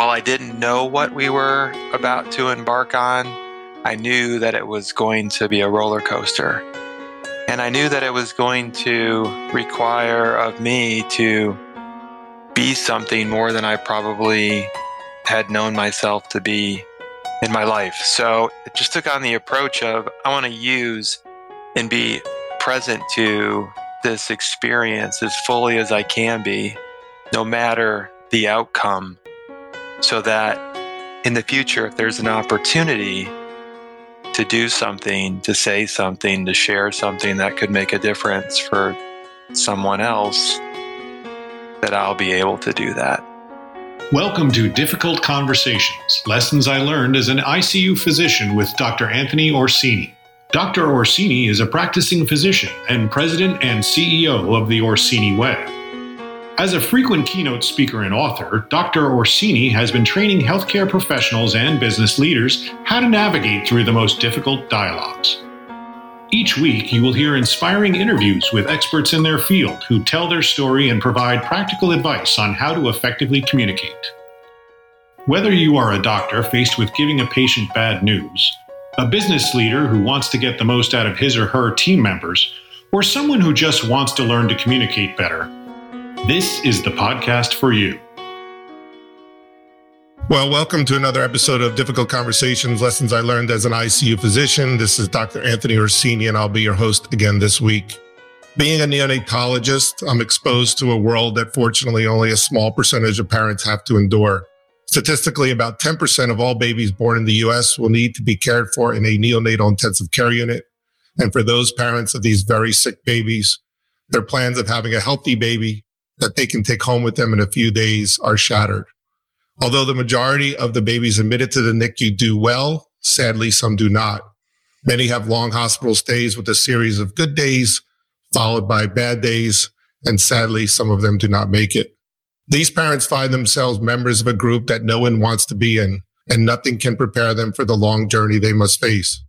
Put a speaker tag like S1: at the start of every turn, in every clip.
S1: while I didn't know what we were about to embark on, I knew that it was going to be a roller coaster. And I knew that it was going to require of me to be something more than I probably had known myself to be in my life. So it just took on the approach of I want to use and be present to this experience as fully as I can be, no matter the outcome, so that in the future, if there's an opportunity to do something, to say something, to share something that could make a difference for someone else, that I'll be able to do that.
S2: Welcome to Difficult Conversations Lessons I Learned as an ICU Physician with Dr. Anthony Orsini. Dr. Orsini is a practicing physician and president and CEO of the Orsini Way. As a frequent keynote speaker and author, Dr. Orsini has been training healthcare professionals and business leaders how to navigate through the most difficult dialogues. Each week, you will hear inspiring interviews with experts in their field who tell their story and provide practical advice on how to effectively communicate. Whether you are a doctor faced with giving a patient bad news, a business leader who wants to get the most out of his or her team members, or someone who just wants to learn to communicate better, this is the podcast for you.
S3: Well, welcome to another episode of Difficult Conversations Lessons I Learned as an ICU Physician. This is Dr. Anthony Orsini, and I'll be your host again this week. Being a neonatologist, I'm exposed to a world that fortunately only a small percentage of parents have to endure. Statistically, about 10% of all babies born in the US will need to be cared for in a neonatal intensive care unit. And for those parents of these very sick babies, their plans of having a healthy baby that they can take home with them in a few days are shattered. Although the majority of the babies admitted to the NICU do well, sadly, some do not. Many have long hospital stays with a series of good days followed by bad days. And sadly, some of them do not make it. These parents find themselves members of a group that no one wants to be in, and nothing can prepare them for the long journey they must face.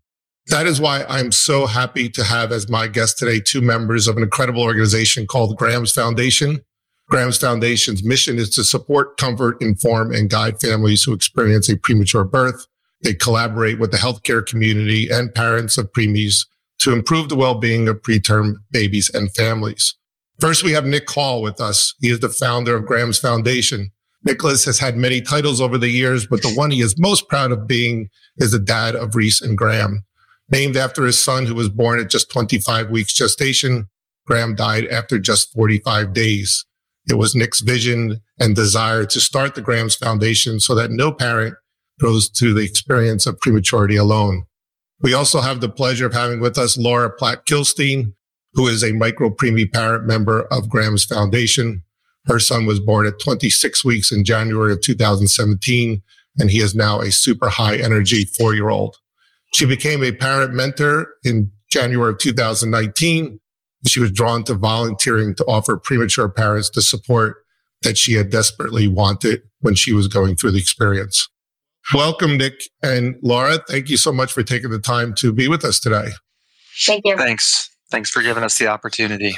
S3: That is why I'm so happy to have as my guest today two members of an incredible organization called Graham's Foundation. Graham's Foundation's mission is to support, comfort, inform, and guide families who experience a premature birth. They collaborate with the healthcare community and parents of preemies to improve the well-being of preterm babies and families. First, we have Nick Hall with us. He is the founder of Graham's Foundation. Nicholas has had many titles over the years, but the one he is most proud of being is the dad of Reese and Graham. Named after his son who was born at just 25 weeks gestation, Graham died after just 45 days. It was Nick's vision and desire to start the Graham's Foundation so that no parent goes to the experience of prematurity alone. We also have the pleasure of having with us Laura Platt Kilstein, who is a micro preemie parent member of Graham's Foundation. Her son was born at 26 weeks in January of 2017, and he is now a super high energy four year old. She became a parent mentor in January of 2019. She was drawn to volunteering to offer premature parents the support that she had desperately wanted when she was going through the experience. Welcome, Nick and Laura. Thank you so much for taking the time to be with us today.
S4: Thank you.
S1: Thanks. Thanks for giving us the opportunity.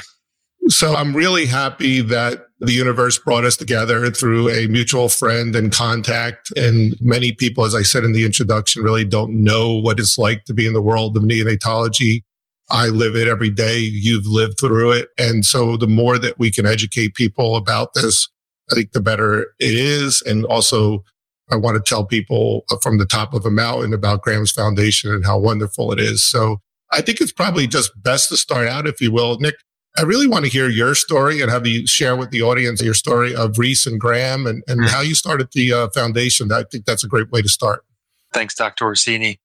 S3: So I'm really happy that the universe brought us together through a mutual friend and contact. And many people, as I said in the introduction, really don't know what it's like to be in the world of neonatology. I live it every day. You've lived through it. And so the more that we can educate people about this, I think the better it is. And also I want to tell people from the top of a mountain about Graham's Foundation and how wonderful it is. So I think it's probably just best to start out, if you will. Nick, I really want to hear your story and have you share with the audience your story of Reese and Graham and, and mm-hmm. how you started the uh, foundation. I think that's a great way to start.
S1: Thanks, Dr. Orsini.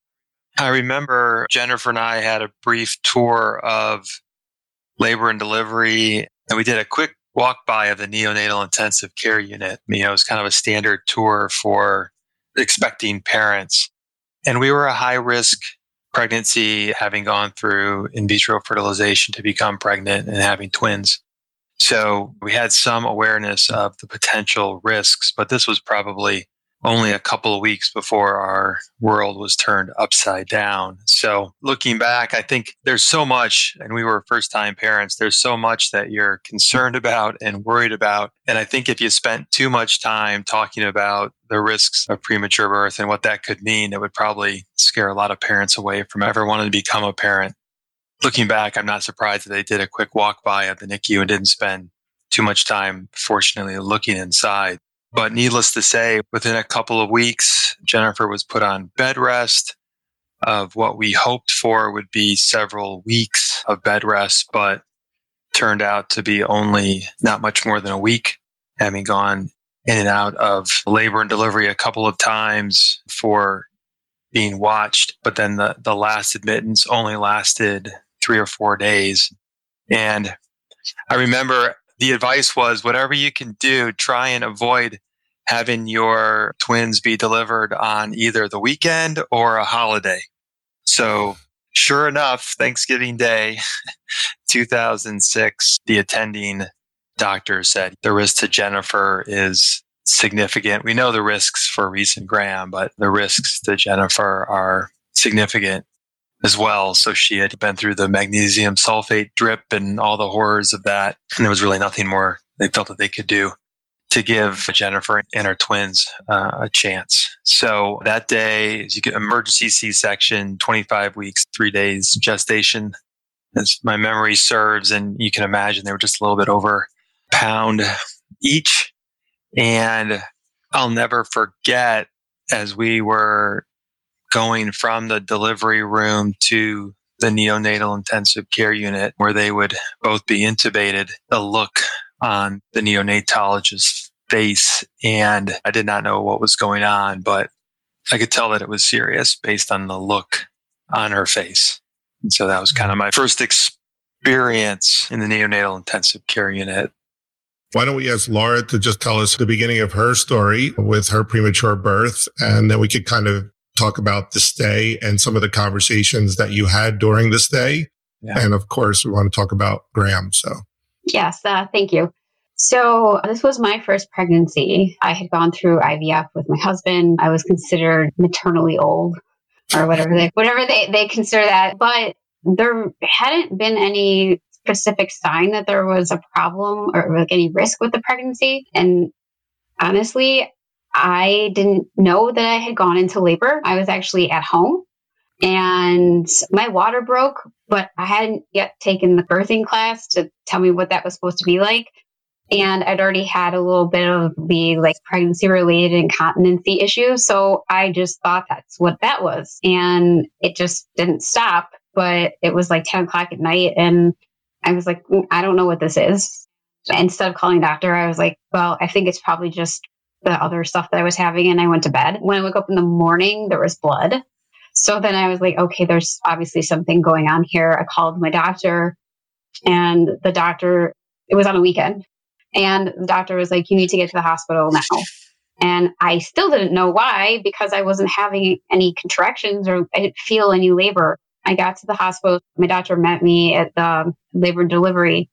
S1: I remember Jennifer and I had a brief tour of labor and delivery, and we did a quick walk by of the neonatal intensive care unit. You know, it was kind of a standard tour for expecting parents. And we were a high risk pregnancy, having gone through in vitro fertilization to become pregnant and having twins. So we had some awareness of the potential risks, but this was probably only a couple of weeks before our world was turned upside down. So looking back, I think there's so much, and we were first time parents, there's so much that you're concerned about and worried about. And I think if you spent too much time talking about the risks of premature birth and what that could mean, it would probably scare a lot of parents away from ever wanting to become a parent. Looking back, I'm not surprised that they did a quick walk by of the NICU and didn't spend too much time, fortunately, looking inside. But needless to say, within a couple of weeks, Jennifer was put on bed rest of what we hoped for would be several weeks of bed rest, but turned out to be only not much more than a week, having gone in and out of labor and delivery a couple of times for being watched. But then the, the last admittance only lasted three or four days. And I remember the advice was whatever you can do, try and avoid having your twins be delivered on either the weekend or a holiday. So sure enough, Thanksgiving Day, 2006, the attending doctor said the risk to Jennifer is significant. We know the risks for Reese and Graham, but the risks to Jennifer are significant as well. So she had been through the magnesium sulfate drip and all the horrors of that. And there was really nothing more they felt that they could do to give Jennifer and her twins uh, a chance. So that day, you get emergency C-section, 25 weeks, three days gestation, as my memory serves. And you can imagine they were just a little bit over pound each. And I'll never forget as we were going from the delivery room to the neonatal intensive care unit where they would both be intubated, the look on the neonatologist's face. And I did not know what was going on, but I could tell that it was serious based on the look on her face. And so that was kind of my first experience in the neonatal intensive care unit.
S3: Why don't we ask Laura to just tell us the beginning of her story with her premature birth, and then we could kind of talk about the stay and some of the conversations that you had during the stay. Yeah. And of course, we want to talk about Graham. So,
S4: yes, uh, thank you. So, this was my first pregnancy. I had gone through IVF with my husband. I was considered maternally old or whatever they whatever they, they consider that. But there hadn't been any specific sign that there was a problem or like any risk with the pregnancy. And honestly, I didn't know that I had gone into labor. I was actually at home and my water broke, but I hadn't yet taken the birthing class to tell me what that was supposed to be like. And I'd already had a little bit of the like pregnancy related incontinency issue. So I just thought that's what that was. And it just didn't stop. But it was like 10 o'clock at night. And I was like, mm, I don't know what this is. Instead of calling doctor, I was like, well, I think it's probably just the other stuff that I was having and I went to bed. When I woke up in the morning, there was blood. So then I was like, okay, there's obviously something going on here. I called my doctor and the doctor, it was on a weekend. And the doctor was like, you need to get to the hospital now. And I still didn't know why because I wasn't having any contractions or I didn't feel any labor. I got to the hospital. My doctor met me at the labor and delivery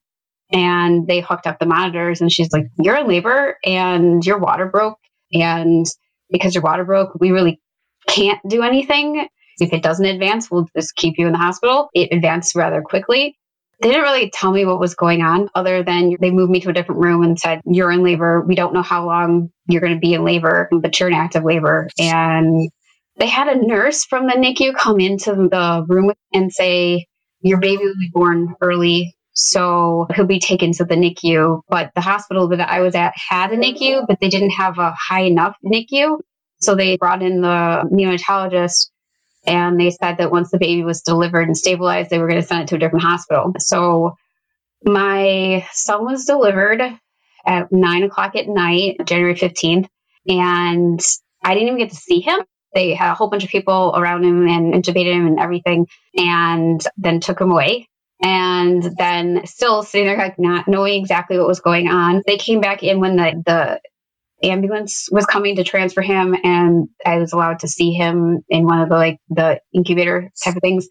S4: and they hooked up the monitors and she's like you're in labor and your water broke and because your water broke we really can't do anything. If it doesn't advance we'll just keep you in the hospital. It advanced rather quickly. They didn't really tell me what was going on other than they moved me to a different room and said you're in labor. We don't know how long you're going to be in labor but you're in active labor. And they had a nurse from the nicu come into the room and say your baby will be born early so he'll be taken to the NICU. But the hospital that I was at had a NICU, but they didn't have a high enough NICU. So they brought in the neonatologist and they said that once the baby was delivered and stabilized, they were going to send it to a different hospital. So my son was delivered at nine o'clock at night, January 15th, and I didn't even get to see him. They had a whole bunch of people around him and intubated him and everything, and then took him away and then still sitting there like not knowing exactly what was going on. They came back in when the, the ambulance was coming to transfer him and I was allowed to see him in one of the like the incubator type of things.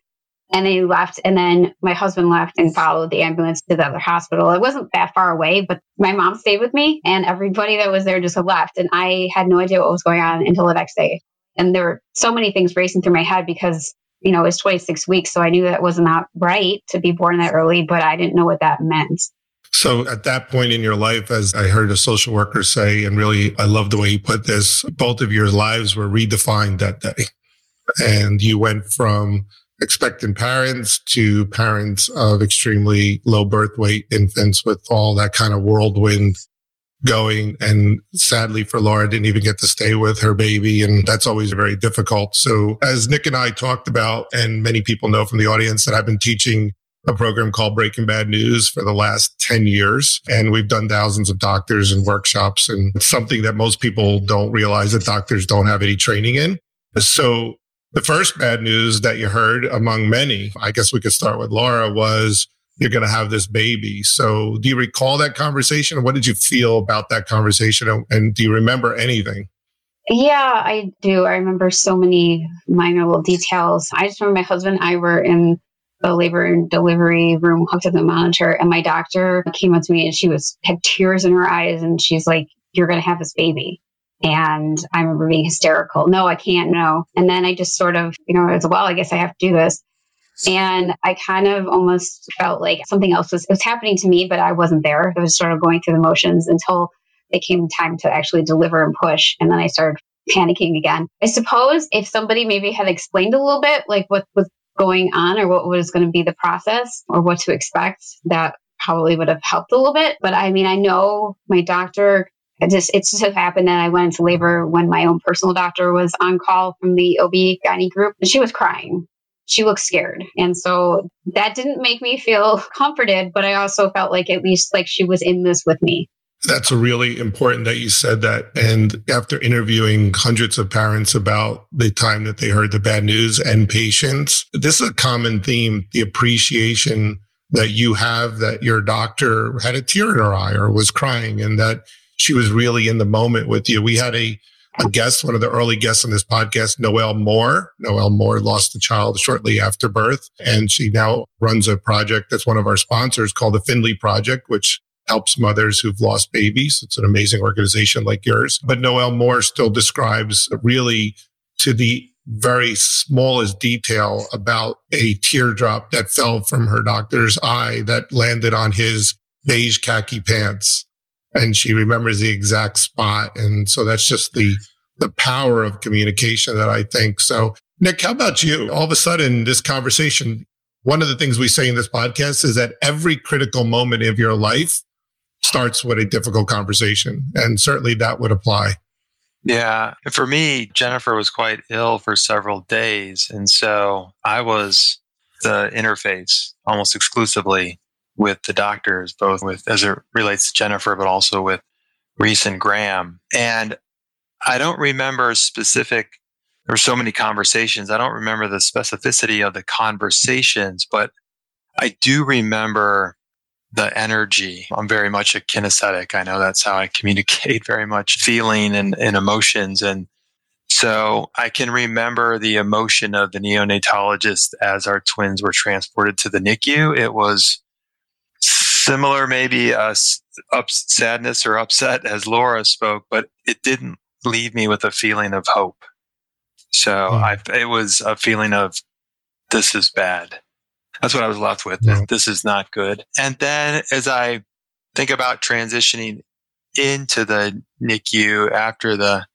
S4: And they left. And then my husband left and followed the ambulance to the other hospital. It wasn't that far away, but my mom stayed with me and everybody that was there just left. And I had no idea what was going on until the next day. And there were so many things racing through my head because, you know, it was 26 weeks. So I knew that was not right to be born that early, but I didn't know what that meant.
S3: So at that point in your life, as I heard a social worker say, and really, I love the way he put this, both of your lives were redefined that day. And you went from expectant parents to parents of extremely low birth weight infants with all that kind of whirlwind going. And sadly for Laura, didn't even get to stay with her baby. And that's always very difficult. So as Nick and I talked about, and many people know from the audience that I've been teaching a program called Breaking Bad News for the last 10 years. And we've done thousands of doctors and workshops and it's something that most people don't realize that doctors don't have any training in. So the first bad news that you heard among many, I guess we could start with Laura was you're going to have this baby. So do you recall that conversation? What did you feel about that conversation? And do you remember anything?
S4: Yeah, I do. I remember so many minor little details. I just remember my husband and I were in the labor and delivery room hooked up the monitor and my doctor came up to me and she was had tears in her eyes and she's like you're going to have this baby and i remember being hysterical no i can't no and then i just sort of you know as well i guess i have to do this and i kind of almost felt like something else was, was happening to me but i wasn't there i was sort of going through the motions until it came time to actually deliver and push and then i started panicking again. I suppose if somebody maybe had explained a little bit like what was going on or what was going to be the process or what to expect, that probably would have helped a little bit. But I mean, I know my doctor it just it just happened that I went into labor when my own personal doctor was on call from the OB gynae group and she was crying. She looked scared. And so that didn't make me feel comforted, but I also felt like at least like she was in this with me.
S3: That's really important that you said that. And after interviewing hundreds of parents about the time that they heard the bad news and patients, this is a common theme the appreciation that you have that your doctor had a tear in her eye or was crying and that she was really in the moment with you. We had a, a guest, one of the early guests on this podcast, Noelle Moore. Noelle Moore lost a child shortly after birth, and she now runs a project that's one of our sponsors called the Finley Project, which helps mothers who've lost babies. It's an amazing organization like yours. But Noelle Moore still describes really to the very smallest detail about a teardrop that fell from her doctor's eye that landed on his beige khaki pants. And she remembers the exact spot. And so that's just the, the power of communication that I think. So Nick, how about you? All of a sudden, this conversation, one of the things we say in this podcast is that every critical moment of your life starts with a difficult conversation. And certainly that would apply.
S1: Yeah. For me, Jennifer was quite ill for several days. And so I was the interface almost exclusively with the doctors, both with as it relates to Jennifer, but also with Reese and Graham. And I don't remember specific, there were so many conversations. I don't remember the specificity of the conversations, but I do remember the energy. I'm very much a kinesthetic. I know that's how I communicate very much feeling and, and emotions. And so I can remember the emotion of the neonatologist as our twins were transported to the NICU. It was similar, maybe up, sadness or upset as Laura spoke, but it didn't leave me with a feeling of hope. So mm. I, it was a feeling of this is bad. That's what I was left with. Yeah. This is not good. And then as I think about transitioning into the NICU after the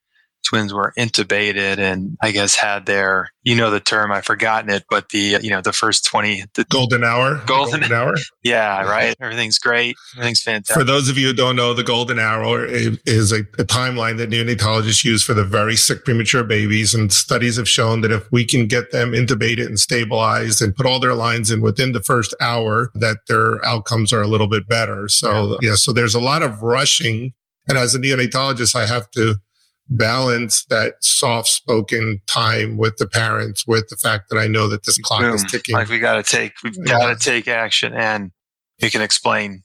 S1: twins were intubated and I guess had their, you know, the term, I've forgotten it, but the, you know, the first 20, the
S3: golden hour.
S1: Golden, golden hour. Yeah, right. Everything's great. Everything's fantastic.
S3: For those of you who don't know, the golden hour is a, a timeline that neonatologists use for the very sick premature babies. And studies have shown that if we can get them intubated and stabilized and put all their lines in within the first hour, that their outcomes are a little bit better. So yeah, yeah so there's a lot of rushing. And as a neonatologist, I have to balance that soft spoken time with the parents with the fact that I know that this clock Boom. is ticking.
S1: Like we got to take, we've yeah. got to take action and we can explain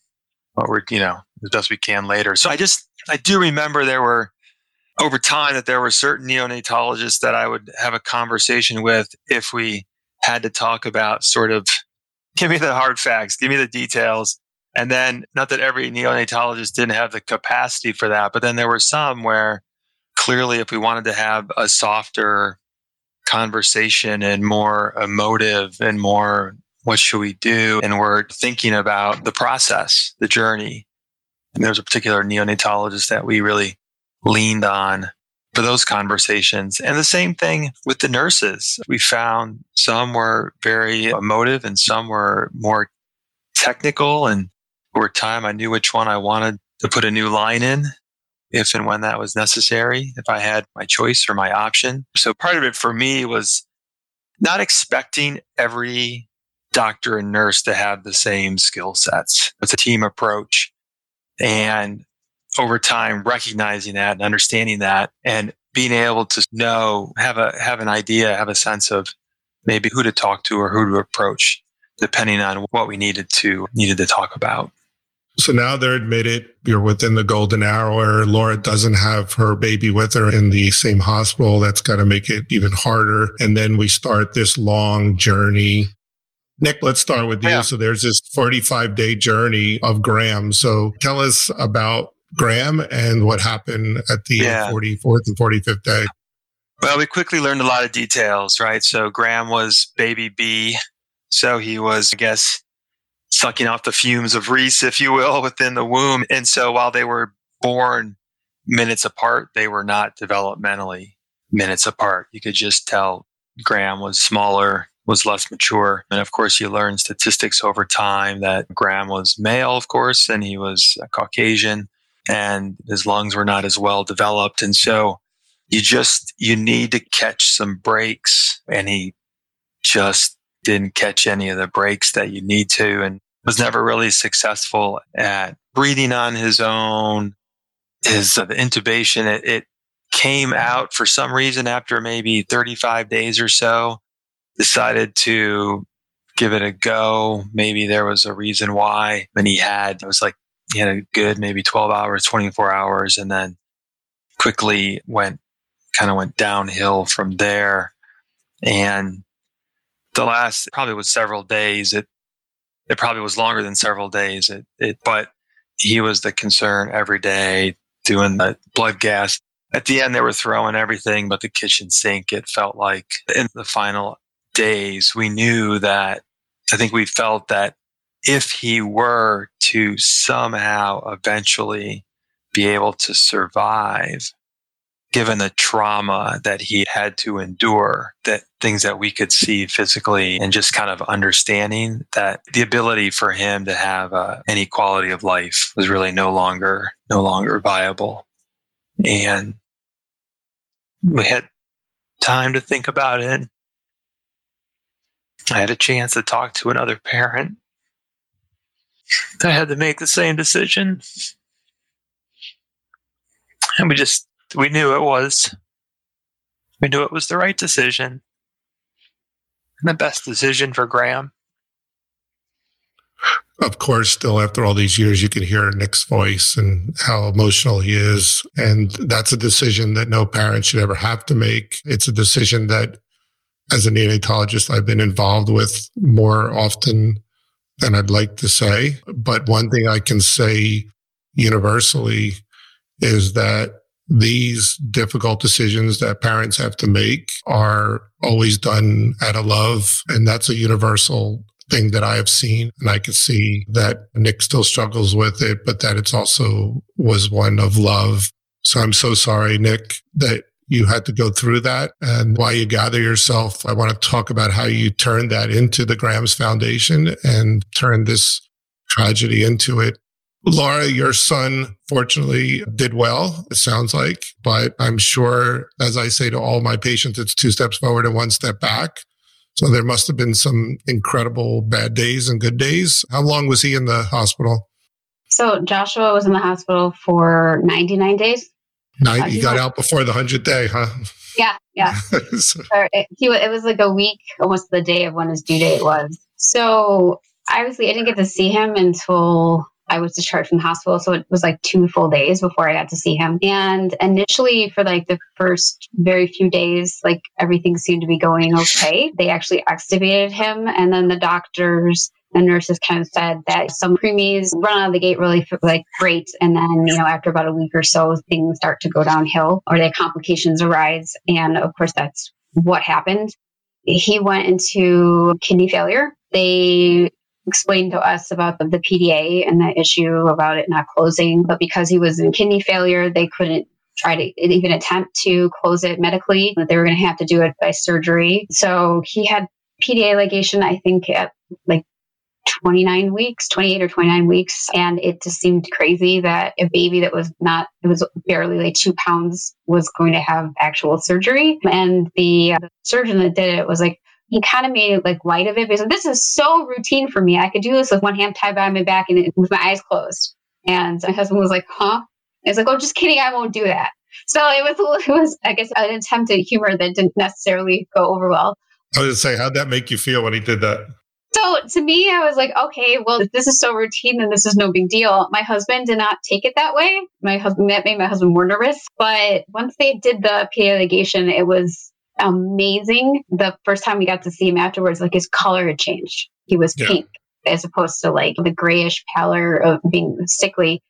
S1: what we're, you know, as best we can later. So I just, I do remember there were over time that there were certain neonatologists that I would have a conversation with if we had to talk about sort of give me the hard facts, give me the details. And then, not that every neonatologist didn't have the capacity for that, but then there were some where clearly, if we wanted to have a softer conversation and more emotive and more what should we do? And we're thinking about the process, the journey. And there's a particular neonatologist that we really leaned on for those conversations. And the same thing with the nurses. We found some were very emotive and some were more technical. And over time, I knew which one I wanted to put a new line in if and when that was necessary, if I had my choice or my option. So part of it for me was not expecting every doctor and nurse to have the same skill sets. It's a team approach. And over time, recognizing that and understanding that and being able to know, have a, have an idea, have a sense of maybe who to talk to or who to approach, depending on what we needed to, needed to talk about.
S3: So now they're admitted you're within the golden hour. Laura doesn't have her baby with her in the same hospital. That's got to make it even harder. And then we start this long journey Nick, let's start with you. Yeah. So there's this 45 day journey of Graham. So tell us about Graham and what happened at the yeah. 44th and 45th day.
S1: Well, we quickly learned a lot of details, right? So Graham was baby B. So he was, I guess, sucking off the fumes of Reese, if you will, within the womb. And so while they were born minutes apart, they were not developmentally minutes apart. You could just tell Graham was smaller was less mature. And of course, you learn statistics over time that Graham was male, of course, and he was a Caucasian and his lungs were not as well developed. And so you just, you need to catch some breaks and he just didn't catch any of the breaks that you need to and was never really successful at breathing on his own. His uh, intubation, it, it came out for some reason after maybe 35 days or so decided to give it a go. Maybe there was a reason why. And he had, it was like, he had a good maybe 12 hours, 24 hours, and then quickly went, kind of went downhill from there. And the last probably was several days. It, it probably was longer than several days. It, it, but he was the concern every day doing the blood gas. At the end, they were throwing everything but the kitchen sink. It felt like in the final days, we knew that I think we felt that if he were to somehow eventually be able to survive, given the trauma that he had to endure, that things that we could see physically and just kind of understanding that the ability for him to have uh, any quality of life was really no longer, no longer viable. And we had time to think about it. I had a chance to talk to another parent. I had to make the same decision. And we just, we knew it was. We knew it was the right decision. And the best decision for Graham.
S3: Of course, still after all these years, you can hear Nick's voice and how emotional he is. And that's a decision that no parent should ever have to make. It's a decision that as a neonatologist, I've been involved with more often than I'd like to say. But one thing I can say universally is that these difficult decisions that parents have to make are always done out of love. And that's a universal thing that I have seen. And I can see that Nick still struggles with it, but that it's also was one of love. So I'm so sorry, Nick, that you had to go through that and why you gather yourself. I want to talk about how you turned that into the Graham's Foundation and turned this tragedy into it. Laura, your son fortunately did well, it sounds like, but I'm sure, as I say to all my patients, it's two steps forward and one step back. So there must have been some incredible bad days and good days. How long was he in the hospital?
S4: So Joshua was in the hospital for 99 days.
S3: Night, uh, you got out before the hundredth day, huh?
S4: Yeah, yeah. so, it, he, it was like a week, almost the day of when his due date was. So obviously, I didn't get to see him until I was discharged from the hospital. So it was like two full days before I got to see him. And initially, for like the first very few days, like everything seemed to be going okay. They actually extubated him. And then the doctors and nurses kind of said that some preemies run out of the gate really like great. And then, you know, after about a week or so, things start to go downhill or the complications arise. And of course, that's what happened. He went into kidney failure. They explained to us about the, the PDA and the issue about it not closing. But because he was in kidney failure, they couldn't try to even attempt to close it medically, that they were going to have to do it by surgery. So he had PDA ligation, I think, at like 29 weeks, 28 or 29 weeks. And it just seemed crazy that a baby that was not, it was barely like two pounds was going to have actual surgery. And the, uh, the surgeon that did it was like, he kind of made it like light of it because this is so routine for me. I could do this with one hand tied behind my back and with my eyes closed. And my husband was like, huh? I was like, oh, just kidding. I won't do that. So it was, it was, I guess, an attempt at humor that didn't necessarily go over well.
S3: I was to say, how'd that make you feel when he did that?
S4: So to me, I was like, okay, well, if this is so routine, then this is no big deal. My husband did not take it that way. My husband, that made my husband more nervous. But once they did the PA ligation, it was amazing. The first time we got to see him afterwards, like his color had changed. He was yeah. pink as opposed to like the grayish pallor of being sickly.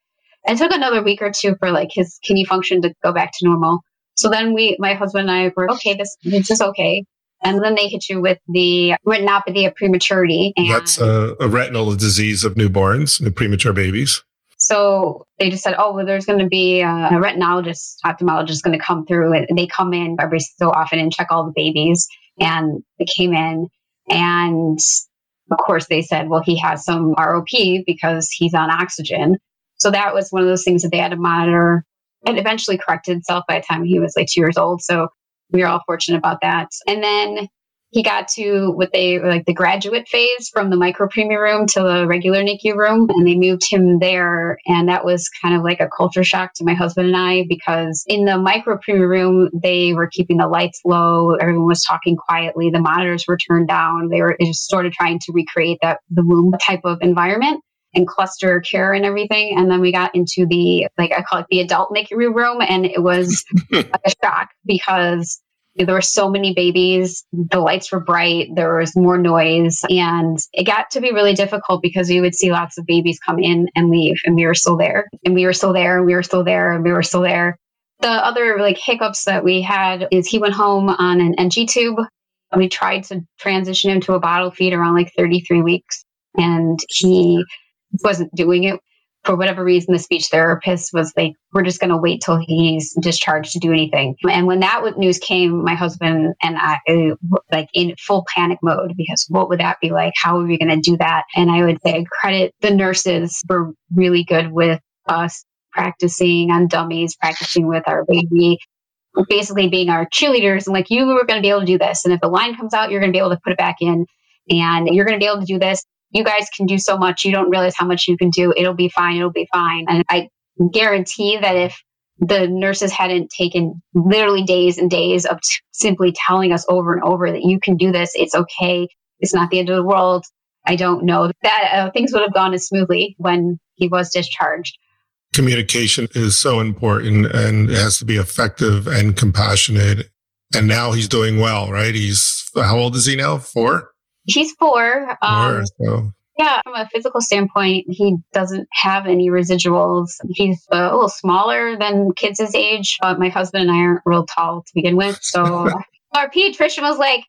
S4: It took another week or two for like his kidney function to go back to normal. So then we, my husband and I were okay. This this is okay. And then they hit you with the retinopathy of prematurity.
S3: And That's a, a retinal disease of newborns and premature babies.
S4: So they just said, oh, well, there's going to be a, a retinologist, ophthalmologist going to come through. And they come in every so often and check all the babies. And they came in and of course they said, well, he has some ROP because he's on oxygen. So that was one of those things that they had to monitor. It eventually corrected itself by the time he was like two years old. So we were all fortunate about that. And then he got to what they like the graduate phase from the micro preemie room to the regular NICU room, and they moved him there. And that was kind of like a culture shock to my husband and I because in the micro preemie room, they were keeping the lights low, everyone was talking quietly, the monitors were turned down. They were just sort of trying to recreate that the womb type of environment and cluster care and everything. And then we got into the, like I call it the adult NICU room. And it was a shock because there were so many babies. The lights were bright. There was more noise. And it got to be really difficult because we would see lots of babies come in and leave. And we were still there. And we were still there. And we were still there. And we were still there. The other like hiccups that we had is he went home on an NG tube. We tried to transition him to a bottle feed around like 33 weeks. And he wasn't doing it for whatever reason, the speech therapist was like, we're just going to wait till he's discharged to do anything. And when that news came, my husband and I, uh, like in full panic mode, because what would that be like? How are we going to do that? And I would say credit the nurses were really good with us practicing on dummies, practicing with our baby, basically being our cheerleaders and like, you were going to be able to do this. And if the line comes out, you're going to be able to put it back in and you're going to be able to do this you guys can do so much. You don't realize how much you can do. It'll be fine. It'll be fine. And I guarantee that if the nurses hadn't taken literally days and days of t- simply telling us over and over that you can do this, it's okay, it's not the end of the world. I don't know that uh, things would have gone as smoothly when he was discharged.
S3: Communication is so important and it has to be effective and compassionate. And now he's doing well, right? He's, how old is he now? Four?
S4: He's four. Um, four so. Yeah, from a physical standpoint, he doesn't have any residuals. He's a little smaller than kids his age, but my husband and I aren't real tall to begin with. So our pediatrician was like,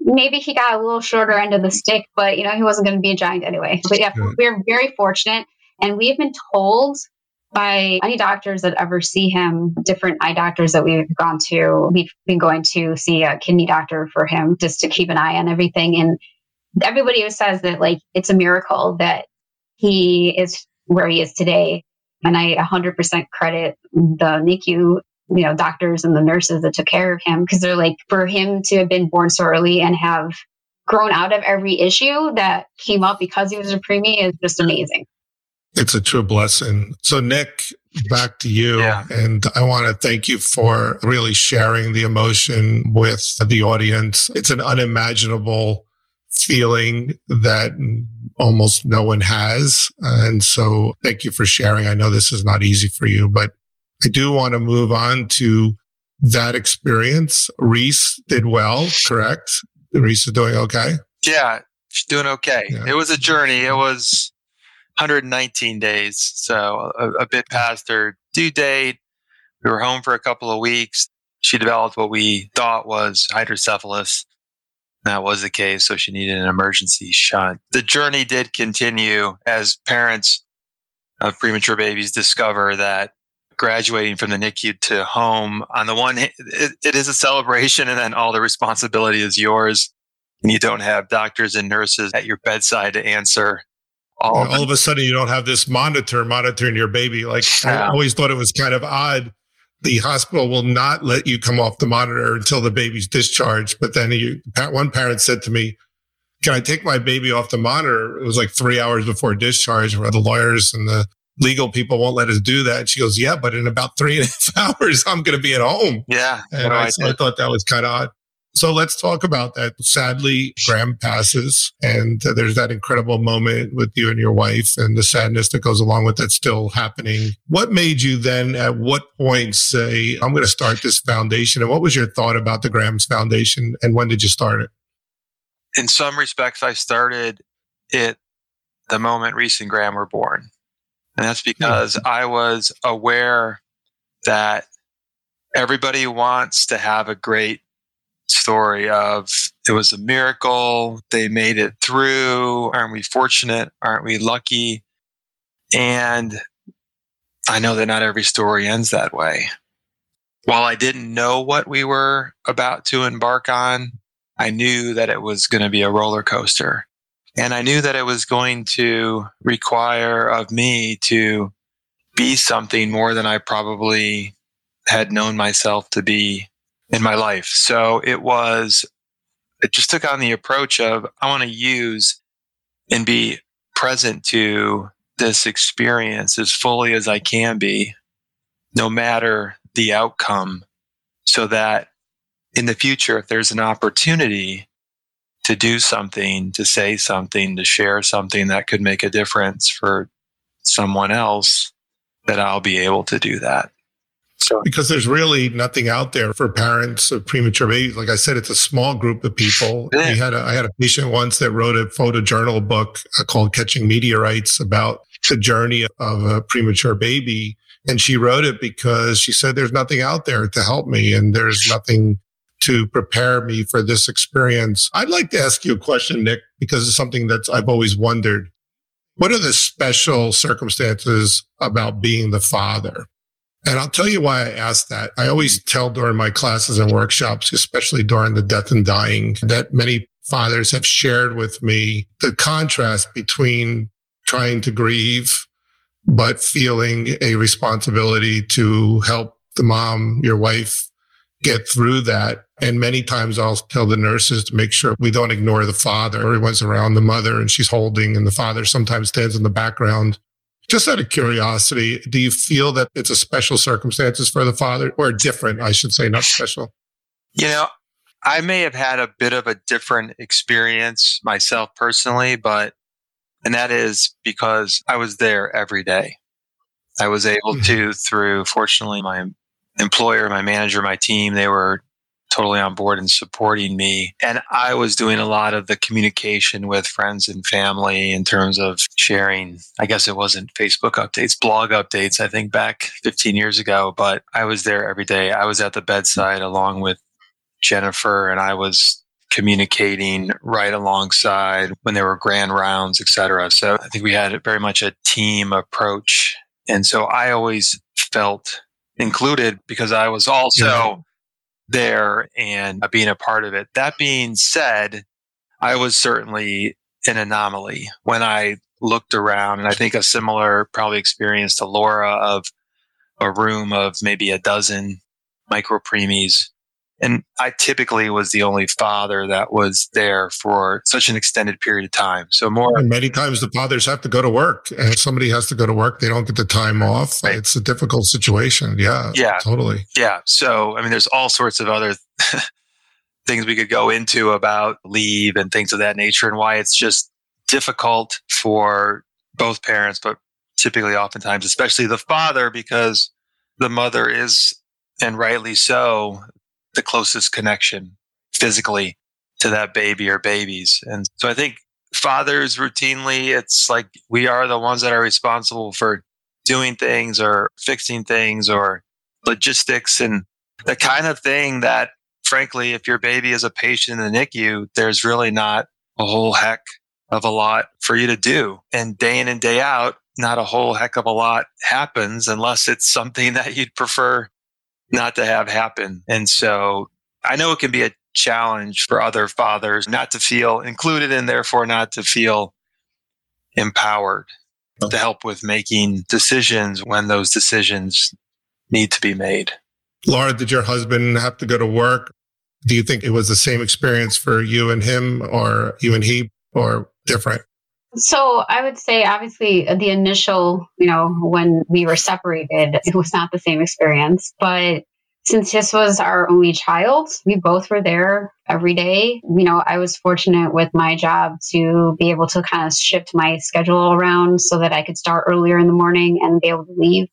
S4: maybe he got a little shorter end of the stick, but you know, he wasn't going to be a giant anyway. But yeah, we're very fortunate. And we've been told by any doctors that ever see him, different eye doctors that we've gone to. We've been going to see a kidney doctor for him just to keep an eye on everything. And everybody says that like it's a miracle that he is where he is today. And I 100% credit the NICU, you know, doctors and the nurses that took care of him because they're like, for him to have been born so early and have grown out of every issue that came up because he was a preemie is just amazing.
S3: It's a true blessing. So, Nick, back to you. Yeah. And I want to thank you for really sharing the emotion with the audience. It's an unimaginable feeling that almost no one has. And so thank you for sharing. I know this is not easy for you, but I do want to move on to that experience. Reese did well, correct? Reese is doing okay.
S1: Yeah, she's doing okay. Yeah. It was a journey. It was 119 days, so a, a bit past her due date. We were home for a couple of weeks. She developed what we thought was hydrocephalus. That was the case, so she needed an emergency shunt. The journey did continue as parents of premature babies discover that graduating from the NICU to home, on the one hand, it, it is a celebration, and then all the responsibility is yours. And you don't have doctors and nurses at your bedside to answer
S3: all, all of, of a sudden you don't have this monitor monitoring your baby. Like yeah. I always thought it was kind of odd. The hospital will not let you come off the monitor until the baby's discharged. But then you, one parent said to me, can I take my baby off the monitor? It was like three hours before discharge where the lawyers and the legal people won't let us do that. She goes, yeah, but in about three and a half hours, I'm going to be at home.
S1: Yeah.
S3: And I, I, thought that was kind of odd. So let's talk about that. Sadly, Graham passes and there's that incredible moment with you and your wife and the sadness that goes along with that still happening. What made you then at what point say, I'm going to start this foundation? And what was your thought about the Graham's Foundation and when did you start it?
S1: In some respects, I started it the moment Reese and Graham were born. And that's because mm-hmm. I was aware that everybody wants to have a great story of it was a miracle. They made it through. Aren't we fortunate? Aren't we lucky? And I know that not every story ends that way. While I didn't know what we were about to embark on, I knew that it was going to be a roller coaster. And I knew that it was going to require of me to be something more than I probably had known myself to be in my life. So it was, it just took on the approach of I want to use and be present to this experience as fully as I can be, no matter the outcome, so that in the future, if there's an opportunity to do something, to say something, to share something that could make a difference for someone else, that I'll be able to do that.
S3: So, because there's really nothing out there for parents of premature babies. Like I said, it's a small group of people. Yeah. We had a, I had a patient once that wrote a photojournal book uh, called Catching Meteorites about the journey of a premature baby. And she wrote it because she said, there's nothing out there to help me and there's nothing to prepare me for this experience. I'd like to ask you a question, Nick, because it's something that I've always wondered. What are the special circumstances about being the father? And I'll tell you why I asked that. I always mm-hmm. tell during my classes and workshops, especially during the death and dying, that many fathers have shared with me the contrast between trying to grieve, but feeling a responsibility to help the mom, your wife, get through that. And many times I'll tell the nurses to make sure we don't ignore the father. Everyone's around the mother and she's holding, and the father sometimes stands in the background just out of curiosity, do you feel that it's a special circumstances for the father or different, I should say, not special?
S1: You know, I may have had a bit of a different experience myself personally, but, and that is because I was there every day. I was able mm-hmm. to, through fortunately my employer, my manager, my team, they were totally on board and supporting me. And I was doing a lot of the communication with friends and family in terms of sharing. I guess it wasn't Facebook updates, blog updates, I think back 15 years ago, but I was there every day. I was at the bedside along with Jennifer and I was communicating right alongside when there were grand rounds, etc. So I think we had very much a team approach. And so I always felt included because I was also there and being a part of it. That being said, I was certainly an anomaly when I looked around and I think a similar probably experience to Laura of a room of maybe a dozen micro preemies and I typically was the only father that was there for such an extended period of time. So more.
S3: And many times the fathers have to go to work and if somebody has to go to work. They don't get the time off. It's a difficult situation. Yeah.
S1: Yeah.
S3: Totally.
S1: Yeah. So, I mean, there's all sorts of other things we could go into about leave and things of that nature and why it's just difficult for both parents, but typically oftentimes, especially the father, because the mother is, and rightly so, the closest connection physically to that baby or babies. And so I think fathers routinely, it's like we are the ones that are responsible for doing things or fixing things or logistics and the kind of thing that, frankly, if your baby is a patient in the NICU, there's really not a whole heck of a lot for you to do. And day in and day out, not a whole heck of a lot happens unless it's something that you'd prefer not to have happen. And so I know it can be a challenge for other fathers not to feel included and therefore not to feel empowered to help with making decisions when those decisions need to be made.
S3: Laura, did your husband have to go to work? Do you think it was the same experience for you and him or you and he or different?
S4: So I would say, obviously, the initial, you know, when we were separated, it was not the same experience. But since this was our only child, we both were there every day. You know, I was fortunate with my job to be able to kind of shift my schedule around so that I could start earlier in the morning and be able to leave.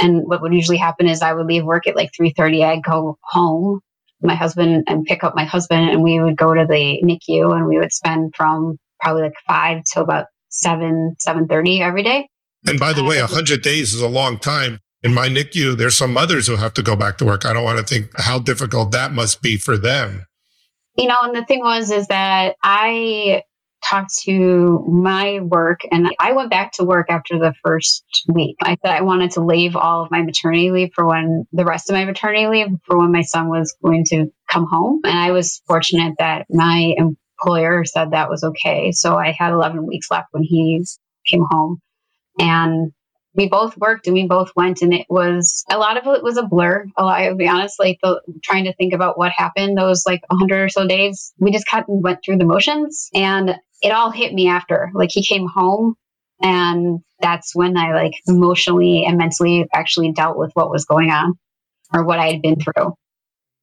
S4: And what would usually happen is I would leave work at like 3:30. I'd go home, my husband, and pick up my husband, and we would go to the NICU, and we would spend from probably like five to about seven, seven thirty every day.
S3: And by the way, hundred days is a long time in my NICU, there's some mothers who have to go back to work. I don't want to think how difficult that must be for them.
S4: You know, and the thing was, is that I talked to my work and I went back to work after the first week. I said I wanted to leave all of my maternity leave for when the rest of my maternity leave for when my son was going to come home. And I was fortunate that my employer said that was okay. So I had 11 weeks left when he came home. And we both worked and we both went and it was a lot of it was a blur i'll be honest like the, trying to think about what happened those like 100 or so days we just kind of went through the motions and it all hit me after like he came home and that's when i like emotionally and mentally actually dealt with what was going on or what i had been through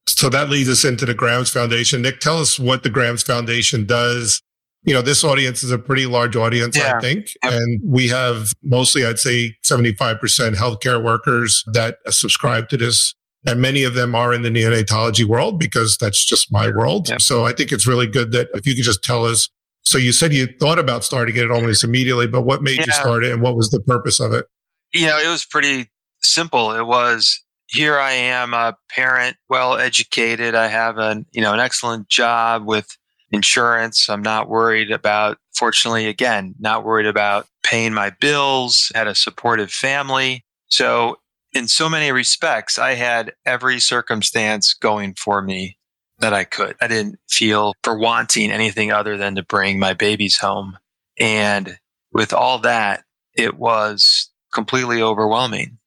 S3: so that leads us into the Graham's foundation nick tell us what the Graham's foundation does you know, this audience is a pretty large audience, yeah. I think. And we have mostly, I'd say 75% healthcare workers that subscribe to this. And many of them are in the neonatology world because that's just my world. So I think it's really good that if you could just tell us. So you said you thought about starting it almost immediately, but what made yeah. you start it and what was the purpose of it?
S1: You know, it was pretty simple. It was here I am, a parent, well educated. I have an, you know, an excellent job with insurance. I'm not worried about, fortunately, again, not worried about paying my bills, had a supportive family. So, in so many respects, I had every circumstance going for me that I could. I didn't feel for wanting anything other than to bring my babies home. And with all that, it was completely overwhelming.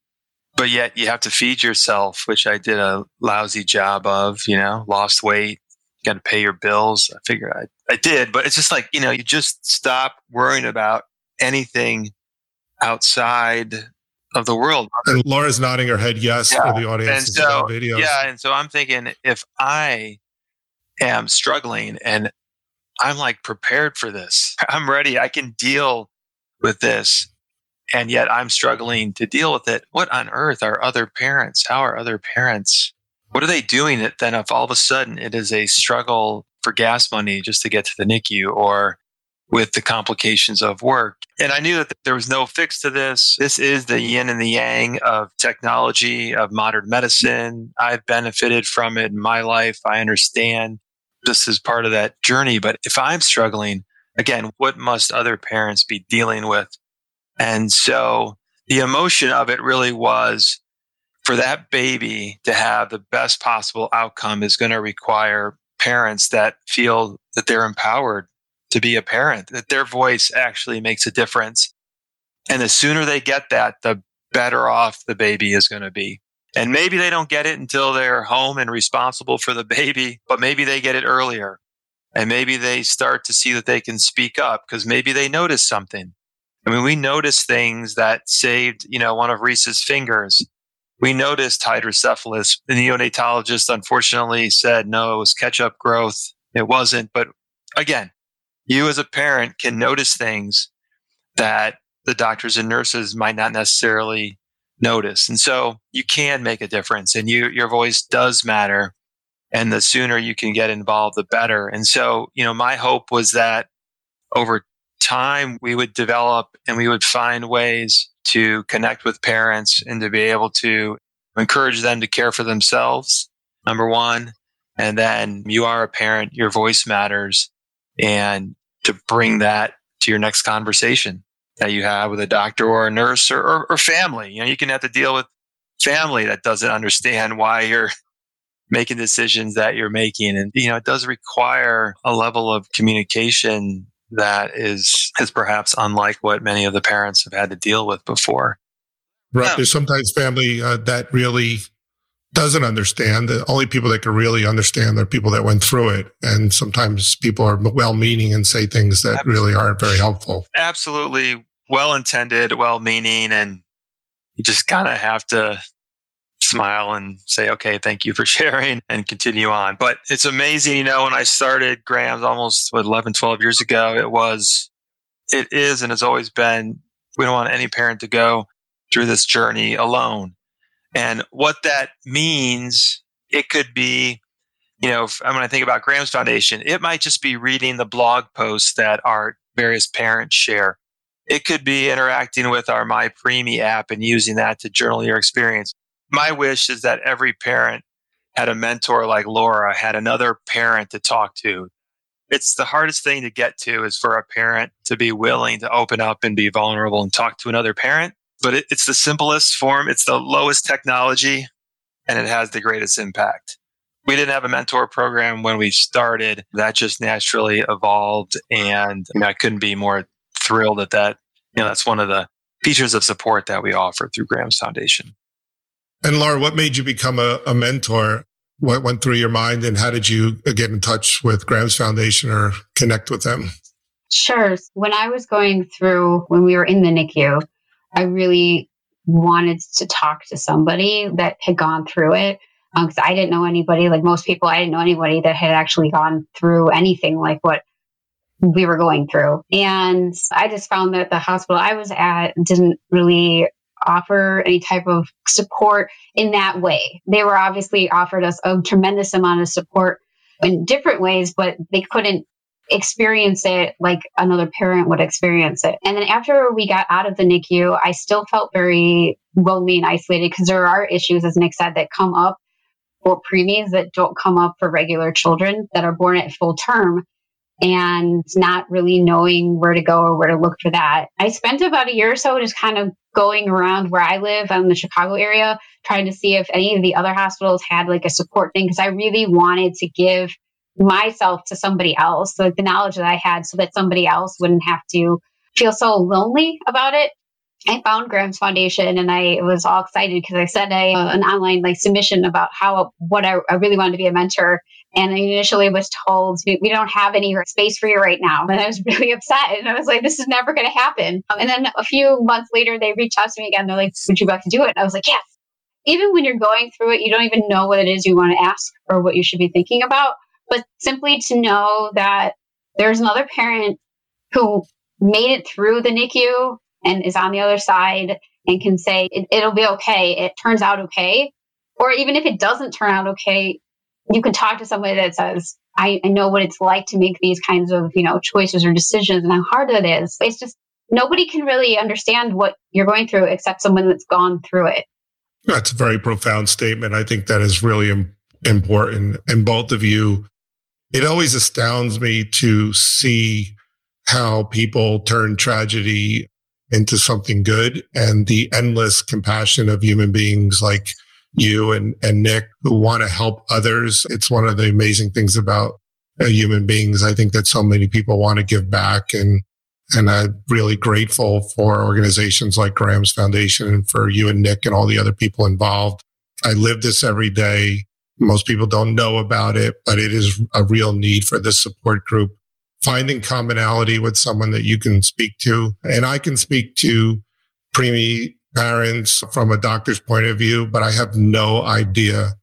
S1: But yet you have to feed yourself, which I did a lousy job of, you know, lost weight, got to pay your bills. I figure I, I did, but it's just like, you know, you just stop worrying about anything outside of the world.
S3: And Laura's nodding her head yes yeah. for the audience.
S1: And so, yeah. And so I'm thinking if I am struggling and I'm like prepared for this, I'm ready, I can deal with this. And yet I'm struggling to deal with it. What on earth are other parents? How are other parents what are they doing it then if all of a sudden it is a struggle for gas money just to get to the NICU or with the complications of work? And I knew that there was no fix to this. This is the yin and the yang of technology, of modern medicine. I've benefited from it in my life. I understand this is part of that journey. But if I'm struggling, again, what must other parents be dealing with? And so the emotion of it really was for that baby to have the best possible outcome is going to require parents that feel that they're empowered to be a parent, that their voice actually makes a difference. And the sooner they get that, the better off the baby is going to be. And maybe they don't get it until they're home and responsible for the baby, but maybe they get it earlier. And maybe they start to see that they can speak up because maybe they notice something. I mean, we noticed things that saved, you know, one of Reese's fingers we noticed hydrocephalus. The neonatologist unfortunately said no, it was catch up growth. It wasn't. But again, you as a parent can notice things that the doctors and nurses might not necessarily notice. And so you can make a difference and you, your voice does matter. And the sooner you can get involved, the better. And so, you know, my hope was that over time we would develop and we would find ways to connect with parents and to be able to encourage them to care for themselves. Number one. And then you are a parent, your voice matters and to bring that to your next conversation that you have with a doctor or a nurse or, or, or family. You know, you can have to deal with family that doesn't understand why you're making decisions that you're making. And, you know, it does require a level of communication that is, is perhaps unlike what many of the parents have had to deal with before.
S3: Right. Yeah. There's sometimes family uh, that really doesn't understand. The only people that can really understand are people that went through it. And sometimes people are well meaning and say things that Absolutely. really aren't very helpful.
S1: Absolutely well intended, well meaning. And you just kind of have to smile and say, okay, thank you for sharing and continue on. But it's amazing, you know, when I started Graham's almost what, 11, 12 years ago, it was, it is, and has always been, we don't want any parent to go through this journey alone and what that means, it could be, you know, if, when I think about Graham's Foundation, it might just be reading the blog posts that our various parents share. It could be interacting with our My Preemie app and using that to journal your experience. My wish is that every parent had a mentor like Laura, had another parent to talk to. It's the hardest thing to get to is for a parent to be willing to open up and be vulnerable and talk to another parent but it, it's the simplest form. It's the lowest technology and it has the greatest impact. We didn't have a mentor program when we started. That just naturally evolved. And I couldn't be more thrilled at that. You know, that's one of the features of support that we offer through Graham's Foundation.
S3: And Laura, what made you become a, a mentor? What went through your mind and how did you get in touch with Graham's Foundation or connect with them?
S4: Sure. When I was going through, when we were in the NICU, I really wanted to talk to somebody that had gone through it because um, I didn't know anybody, like most people, I didn't know anybody that had actually gone through anything like what we were going through. And I just found that the hospital I was at didn't really offer any type of support in that way. They were obviously offered us a tremendous amount of support in different ways, but they couldn't experience it like another parent would experience it. And then after we got out of the NICU, I still felt very lonely and isolated because there are issues, as Nick said, that come up for preemies that don't come up for regular children that are born at full term and not really knowing where to go or where to look for that. I spent about a year or so just kind of going around where I live in the Chicago area, trying to see if any of the other hospitals had like a support thing because I really wanted to give myself to somebody else, like the knowledge that I had, so that somebody else wouldn't have to feel so lonely about it. I found Graham's Foundation and I was all excited because I sent a, uh, an online like submission about how what I, I, really wanted to be a mentor. And I initially was told we, we, don't have any space for you right now. And I was really upset. And I was like, this is never going to happen. Um, and then a few months later, they reached out to me again. They're like, would you like to do it? And I was like, yes. Even when you're going through it, you don't even know what it is you want to ask or what you should be thinking about but simply to know that there's another parent who made it through the NICU and is on the other side and can say it, it'll be okay. It turns out okay. Or even if it doesn't turn out okay, you can talk to somebody that says, I, I know what it's like to make these kinds of, you know, choices or decisions and how hard it is. It's just nobody can really understand what you're going through except someone that's gone through it.
S3: That's a very profound statement. I think that is really important. And both of you it always astounds me to see how people turn tragedy into something good and the endless compassion of human beings like you and, and Nick who want to help others. It's one of the amazing things about uh, human beings. I think that so many people want to give back and, and I'm really grateful for organizations like Graham's Foundation and for you and Nick and all the other people involved. I live this every day. Most people don't know about it, but it is a real need for this support group. Finding commonality with someone that you can speak to. And I can speak to preemie parents from a doctor's point of view, but I have no idea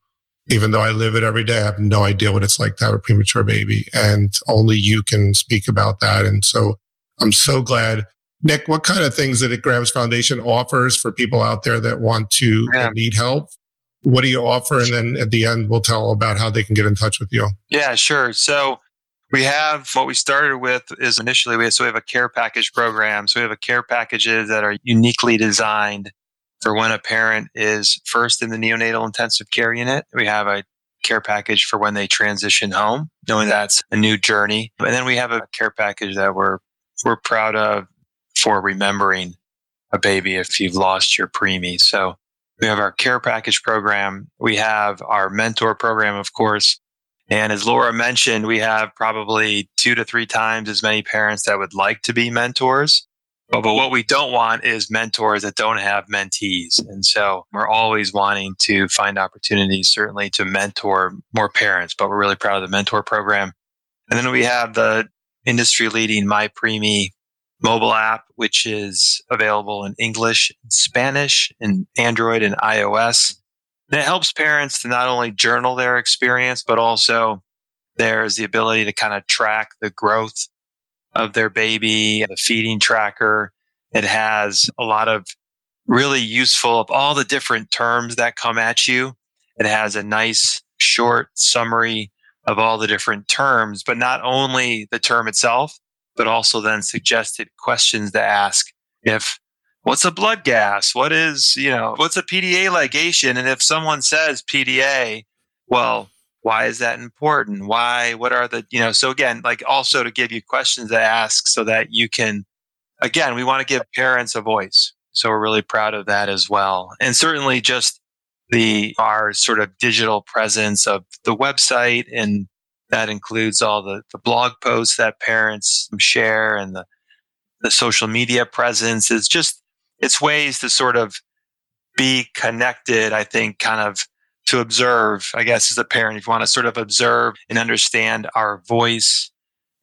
S3: even though I live it every day, I have no idea what it's like to have a premature baby. And only you can speak about that. And so I'm so glad. Nick, what kind of things that Graham's Foundation offers for people out there that want to yeah. need help? What do you offer? And then at the end, we'll tell about how they can get in touch with you.
S1: Yeah, sure. So we have what we started with is initially we have, so we have a care package program. So we have a care packages that are uniquely designed for when a parent is first in the neonatal intensive care unit. We have a care package for when they transition home, knowing mm-hmm. that's a new journey. And then we have a care package that we're we're proud of for remembering a baby if you've lost your preemie. So we have our care package program. We have our mentor program, of course. And as Laura mentioned, we have probably two to three times as many parents that would like to be mentors. But, but what we don't want is mentors that don't have mentees. And so we're always wanting to find opportunities, certainly to mentor more parents, but we're really proud of the mentor program. And then we have the industry leading My Preemie mobile app, which is available in English, Spanish, and Android and iOS. And it helps parents to not only journal their experience, but also there's the ability to kind of track the growth of their baby, the feeding tracker. It has a lot of really useful of all the different terms that come at you. It has a nice short summary of all the different terms, but not only the term itself, but also then suggested questions to ask. If what's a blood gas? What is, you know, what's a PDA ligation? And if someone says PDA, well, why is that important why what are the you know so again like also to give you questions to ask so that you can again we want to give parents a voice so we're really proud of that as well and certainly just the our sort of digital presence of the website and that includes all the, the blog posts that parents share and the the social media presence is just it's ways to sort of be connected i think kind of to observe, I guess, as a parent, if you want to sort of observe and understand our voice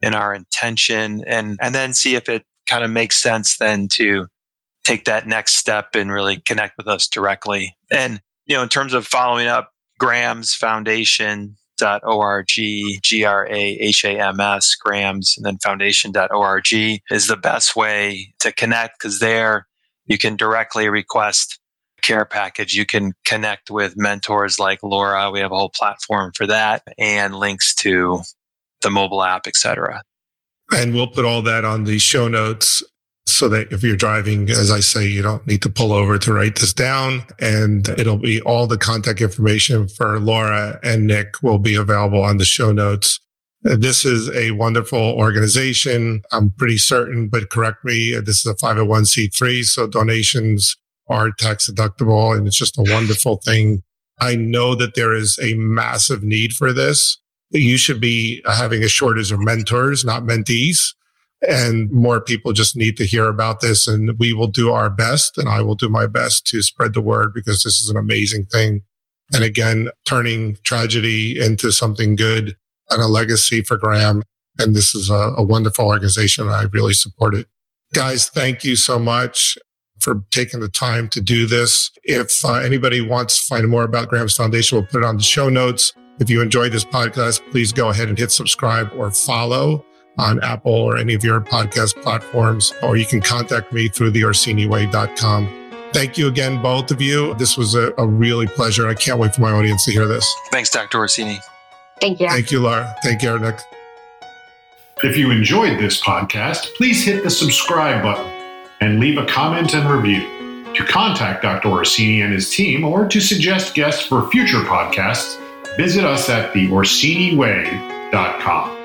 S1: and our intention and, and then see if it kind of makes sense then to take that next step and really connect with us directly. And, you know, in terms of following up, Graham's Foundation dot org g-r-a-h-a-m-s grams and then foundation.org is the best way to connect because there you can directly request care package, you can connect with mentors like Laura. We have a whole platform for that and links to the mobile app, etc.
S3: And we'll put all that on the show notes so that if you're driving, as I say, you don't need to pull over to write this down. And it'll be all the contact information for Laura and Nick will be available on the show notes. This is a wonderful organization. I'm pretty certain, but correct me. This is a 501c3. So donations are tax deductible and it's just a wonderful thing. I know that there is a massive need for this. You should be having a shortage of mentors, not mentees. And more people just need to hear about this. And we will do our best. And I will do my best to spread the word because this is an amazing thing. And again, turning tragedy into something good and a legacy for Graham. And this is a, a wonderful organization. I really support it. Guys, thank you so much for taking the time to do this. If uh, anybody wants to find more about Graham's Foundation, we'll put it on the show notes. If you enjoyed this podcast, please go ahead and hit subscribe or follow on Apple or any of your podcast platforms, or you can contact me through theorsiniway.com. Thank you again, both of you. This was a, a really pleasure. I can't wait for my audience to hear this.
S1: Thanks, Dr. Orsini.
S4: Thank you.
S3: Thank you, Laura. Take care, Nick.
S2: If you enjoyed this podcast, please hit the subscribe button and leave a comment and review. To contact Dr. Orsini and his team or to suggest guests for future podcasts, visit us at theorsiniway.com.